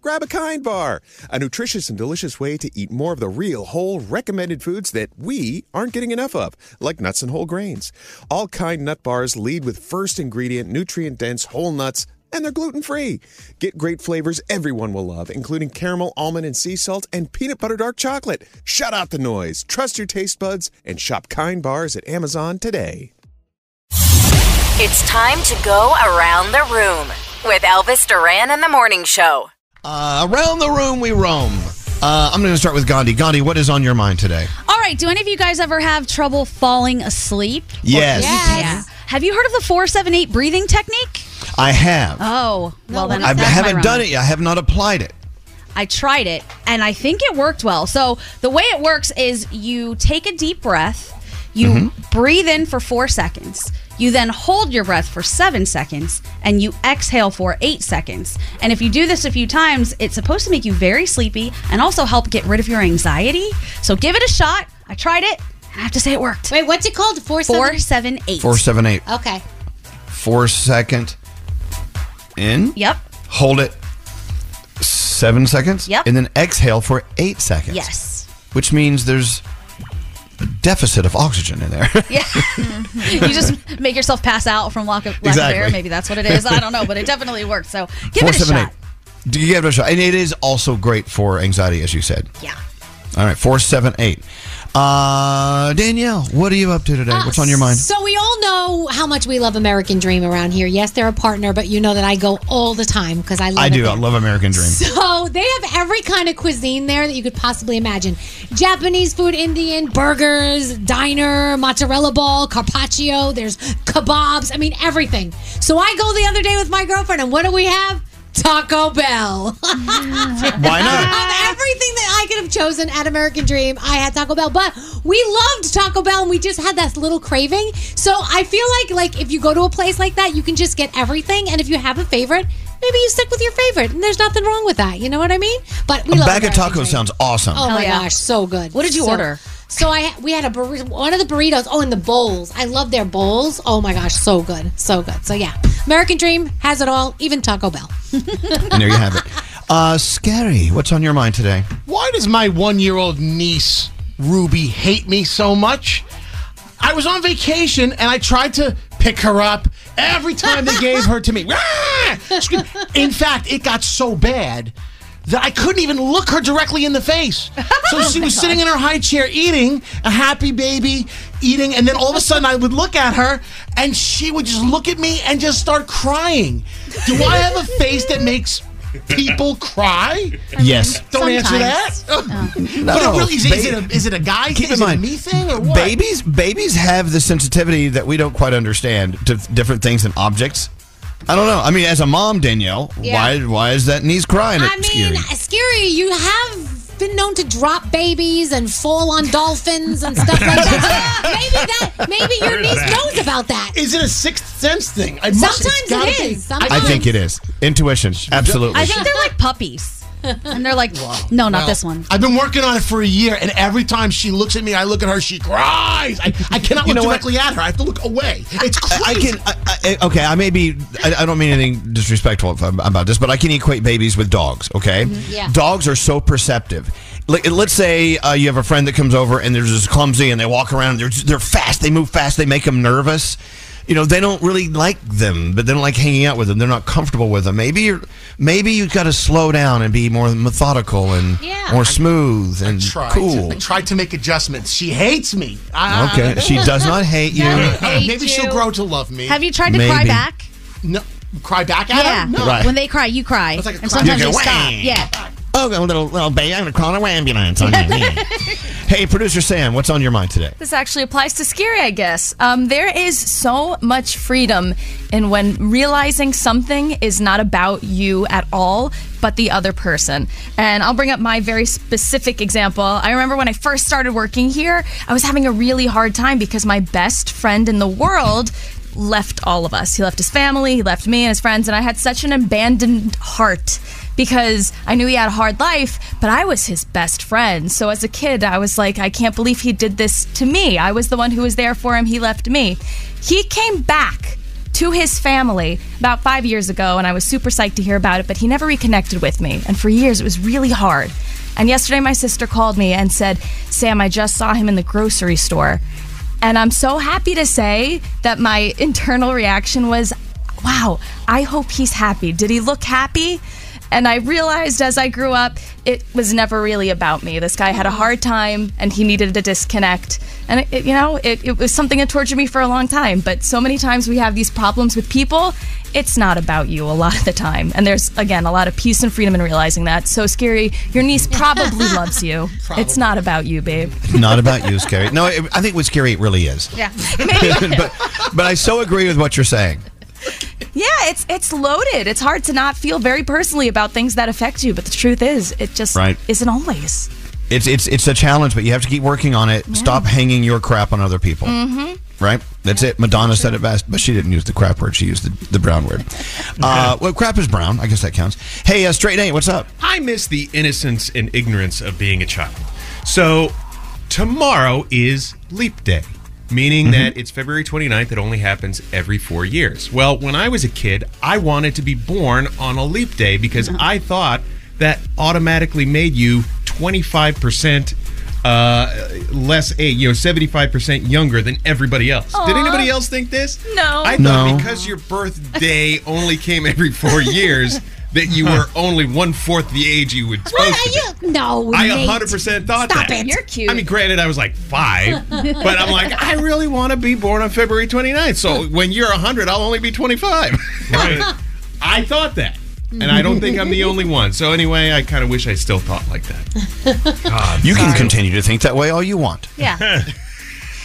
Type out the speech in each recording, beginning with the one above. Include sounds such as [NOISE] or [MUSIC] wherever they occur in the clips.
grab a Kind Bar, a nutritious and delicious way to eat more of the real, whole, recommended foods that we aren't getting enough of, like nuts and whole grains. All Kind Nut Bars lead with first ingredient, nutrient dense whole nuts. And they're gluten free. Get great flavors everyone will love, including caramel, almond, and sea salt, and peanut butter dark chocolate. Shut out the noise, trust your taste buds, and shop Kind Bars at Amazon today. It's time to go around the room with Elvis Duran and the Morning Show. Uh, around the room we roam. Uh, I'm going to start with Gandhi. Gandhi, what is on your mind today? All right. Do any of you guys ever have trouble falling asleep? Yes. Yeah. Have you heard of the four seven eight breathing technique? I have. Oh, well then I haven't done it yet. I have not applied it. I tried it and I think it worked well. So the way it works is you take a deep breath, you Mm-hmm. breathe in for four seconds. You then hold your breath for seven seconds and you exhale for eight seconds. And if you do this a few times, it's supposed to make you very sleepy and also help get rid of your anxiety. So give it a shot. I tried it and I have to say it worked. Wait, what's it called? Four, Four, seven? seven, eight. Four, seven, eight. Okay. Four second in. Yep. Hold it seven seconds. Yep. And then exhale for eight seconds. Yes. Which means there's a deficit of oxygen in there. [LAUGHS] Yeah. you just make yourself pass out from lack of, lack of air. Maybe that's what it is. I don't know, but it definitely worked. So give Four, it a seven, shot. eight. Do you give it a shot? And it is also great for anxiety, as you said. Yeah. All right, four, seven, eight. Uh, Danielle, what are you up to today? What's on your mind? So we all know how much we love American Dream around here. Yes, they're a partner, but you know that I go all the time because I love I do. there. I love American Dream. So they have every kind of cuisine there that you could possibly imagine. Japanese food, Indian, burgers, diner, mozzarella ball, carpaccio, there's kebabs. I mean, everything. So I go the other day with my girlfriend, and what do we have? Taco Bell. [LAUGHS] Why not? Of everything that I chosen at American Dream, I had Taco Bell. But we loved Taco Bell, and we just had that little craving. So I feel like, like if you go to a place like that, you can just get everything. And if you have a favorite, maybe you stick with your favorite, and there's nothing wrong with that. You know what I mean? But we A love bag of American tacos Dream. sounds awesome. Oh my yeah. gosh, so good. What did you So- order? So I we had a burrito, one of the burritos. Oh, and the bowls. I love their bowls. Oh my gosh, so good, so good. So yeah, American Dream has it all, even Taco Bell. And there you have it. [LAUGHS] Uh, Skeery. What's on your mind today? Why does my one year old niece, Ruby, hate me so much? I was on vacation and I tried to pick her up every time they gave her to me. [LAUGHS] Ah! In fact, it got so bad that I couldn't even look her directly in the face. [LAUGHS] So she was sitting in her high chair eating, a happy baby eating, and then all of a sudden I would look at her and she would just look at me and just start crying. Do I have a face that makes people cry? yes. Don't answer that. Oh. Sometimes. No, but it really, is, it, is, it a, is it a guy Keep thing? in Is it a mind, me thing or what? babies babies have the sensitivity that we don't quite understand to different things and objects. I don't know. I mean, as a mom, Danielle, Yeah. why why is that knees crying? I mean, Skeery? Skeery. You have been known to drop babies and fall on dolphins and stuff like that. [LAUGHS] maybe that. Maybe your niece knows about that. Is it a sixth sense thing? I must- it's Sometimes gotta it be. is. Sometimes. I think it is intuition. Absolutely. I think they're like puppies. And they're like, no, not Well, this one. I've been working on it for a year, and every time she looks at me, I look at her, she cries. I, I cannot look know what? directly at her. I have to look away. It's crazy. I can. I, I, okay, I may be. I, I don't mean anything disrespectful about this, but I can equate babies with dogs. Okay, Yeah. dogs are so perceptive. Like, let's say uh, you have a friend that comes over and they're just clumsy and they walk around. They're they're fast. They move fast. They make them nervous. You know, they don't really like them, but they don't like hanging out with them. They're not comfortable with them. Maybe you're, maybe you've got to slow down and be more methodical and Yeah. more smooth and tried cool. To, I tried to make adjustments. She hates me. I- Okay, she does not hate you. [LAUGHS] Hate maybe she'll grow to love me. Have you tried to cry back? no, cry back at Yeah. her? No. Right. When they cry, you cry. It's like a and cry. sometimes You they go, stop. Yeah. Oh, a little little baby, I'm gonna call an ambulance on you. [LAUGHS] hey, producer Sam, what's on your mind today? This actually applies to Skeery, I guess. Um, there is so much freedom in when realizing something is not about you at all, but the other person. And I'll bring up my very specific example. I remember when I first started working here, I was having a really hard time because my best friend in the world left all of us. He left his family, he left me and his friends, and I had such an abandoned heart because I knew he had a hard life, but I was his best friend. So as a kid, I was like, I can't believe he did this to me. I was the one who was there for him, he left me. He came back to his family about five years ago, and I was super psyched to hear about it, but he never reconnected with me. And for years, it was really hard. And yesterday, my sister called me and said, Sam, I just saw him in the grocery store. And I'm so happy to say that my [LAUGHS] internal reaction was, wow, I hope he's happy. Did he look happy? And I realized as I grew up, it was never really about me. This guy had a hard time and he needed a disconnect. And, it, it- you know, it, it was something that tortured me for a long time. But so many times we have these problems with people, it's not about you a lot of the time. And there's, again, a lot of peace and freedom in realizing that. So Skeery, your niece [LAUGHS] probably loves you. It's not about you, babe. Not about you, Skeery. No, it, I think with Skeery it really is. Yeah. [LAUGHS] but but I so agree with what you're saying. Yeah, it's it's loaded. It's hard to not feel very personally about things that affect you, but the truth is, it just Right. isn't always. It's it's it's a challenge, but you have to keep working on it. Stop hanging your crap on other people. Mm-hmm. Right? That's it. Madonna said it best, but she didn't use the crap word. She used the, the brown word. [LAUGHS] Uh, well, crap is brown. I guess that counts. Hey, uh, Straight Nate, what's up? I miss the innocence and ignorance of being a child. So, tomorrow is Leap Day, meaning that it's February 29th. It only happens every four years. Well, when I was a kid, I wanted to be born on a Leap Day because I thought that automatically made you 25%. Uh, less age, you know, seventy-five percent younger than everybody else. Did anybody else think this? No. I thought No. because your birthday only came every four years [LAUGHS] that you were only one fourth the age you would supposed What to are be. you? No, I Nate. 100% thought Stop that. it. You're cute. I mean, granted, I was like five, [LAUGHS] but I'm like, I really want to be born on February 29th. So when you're 100, I'll only be 25. Right. [LAUGHS] I thought that. And I don't think I'm the only one. So anyway, I kind of wish I still thought like that. [LAUGHS] God, You can continue to think that way all you want. Yeah.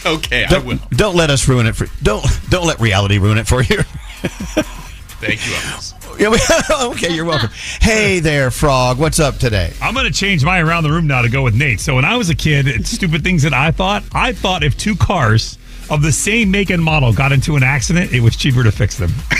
okay, I will. Don't, don't let us ruin it for don't don't let reality ruin it for you. Thank you, Elvis. Yeah, we- [LAUGHS] okay, you're welcome. Hey there, Frog. What's up today? I'm going to change my around the room now to go with Nate. So when I was a kid, stupid things that I thought. I thought if two cars of the same make and model got into an accident, it was cheaper to fix them. [LAUGHS]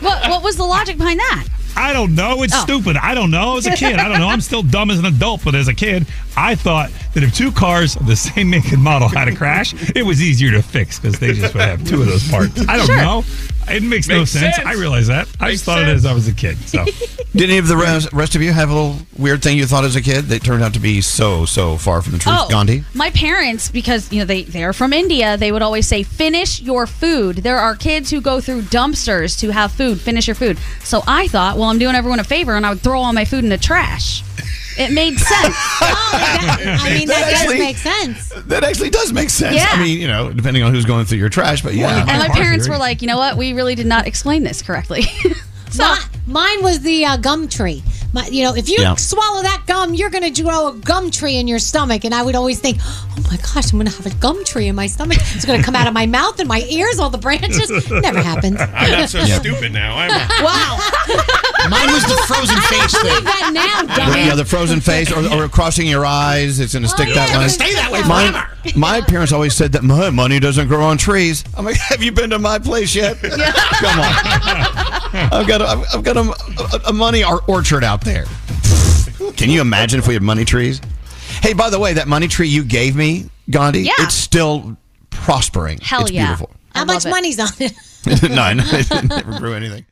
what, what was the logic behind that? I don't know. It's Oh. stupid. I don't know. As a kid, I don't know. I'm still dumb as an adult, but as a kid, I thought that if two cars of the same make and model had a crash, it was easier to fix because they just would have two of those parts. I don't know. It makes, no sense. sense. I realize that. I just thought it as I was a kid. So [LAUGHS] Did any of the rest, rest of you have a little weird thing you thought as a kid that turned out to be so so far from the truth, Oh, Gandhi? my parents, because you know they they're from India, they would always say, "Finish your food." There are kids who go through dumpsters to have food. Finish your food. So I thought, well, I'm doing everyone a favor, and I would throw all my food in the trash. It made sense. [LAUGHS] Oh, that- I mean, that That does actually- make sense. That actually does make sense. Yeah. I mean, you know, depending on who's going through your trash, but yeah. and my parents are were like, you know what? We really did not explain this correctly. [LAUGHS] so My, Mine was the uh, gum tree. My, you know, if you Yeah. swallow that gum, you're going to grow a gum tree in your stomach. And I would always think, oh my gosh, I'm going to have a gum tree in my stomach. It's going to come out of my mouth and my ears, all the branches. [LAUGHS] Never happened. I'm not so stupid now. I'm wow. Mine was the frozen face thing. that now, dummy. Yeah, the frozen face or, or crossing your eyes. It's going to stick oh, that yeah, way. stay that way My, forever. my parents always said that my money doesn't grow on trees. I'm like, have you been to my place yet? [LAUGHS] Come on. I've got a, I've got a, a, a money or- orchard out there. Can you imagine if we had money trees? Hey, by the way, that money tree you gave me, Gandhi, Yeah. it's still prospering. Hell it's yeah. beautiful. How much it. money's on it? [LAUGHS] no, I it never grew anything.